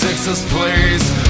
Texas plays.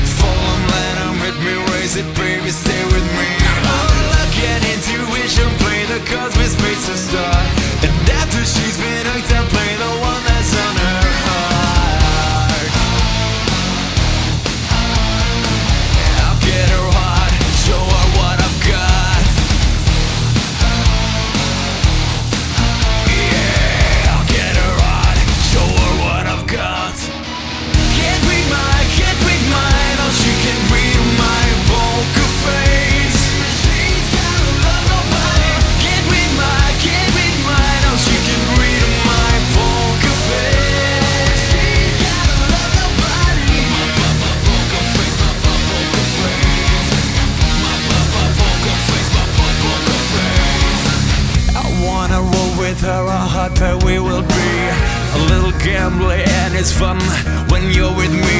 with her how that we will be. A little gambling and it's fun when you're with me.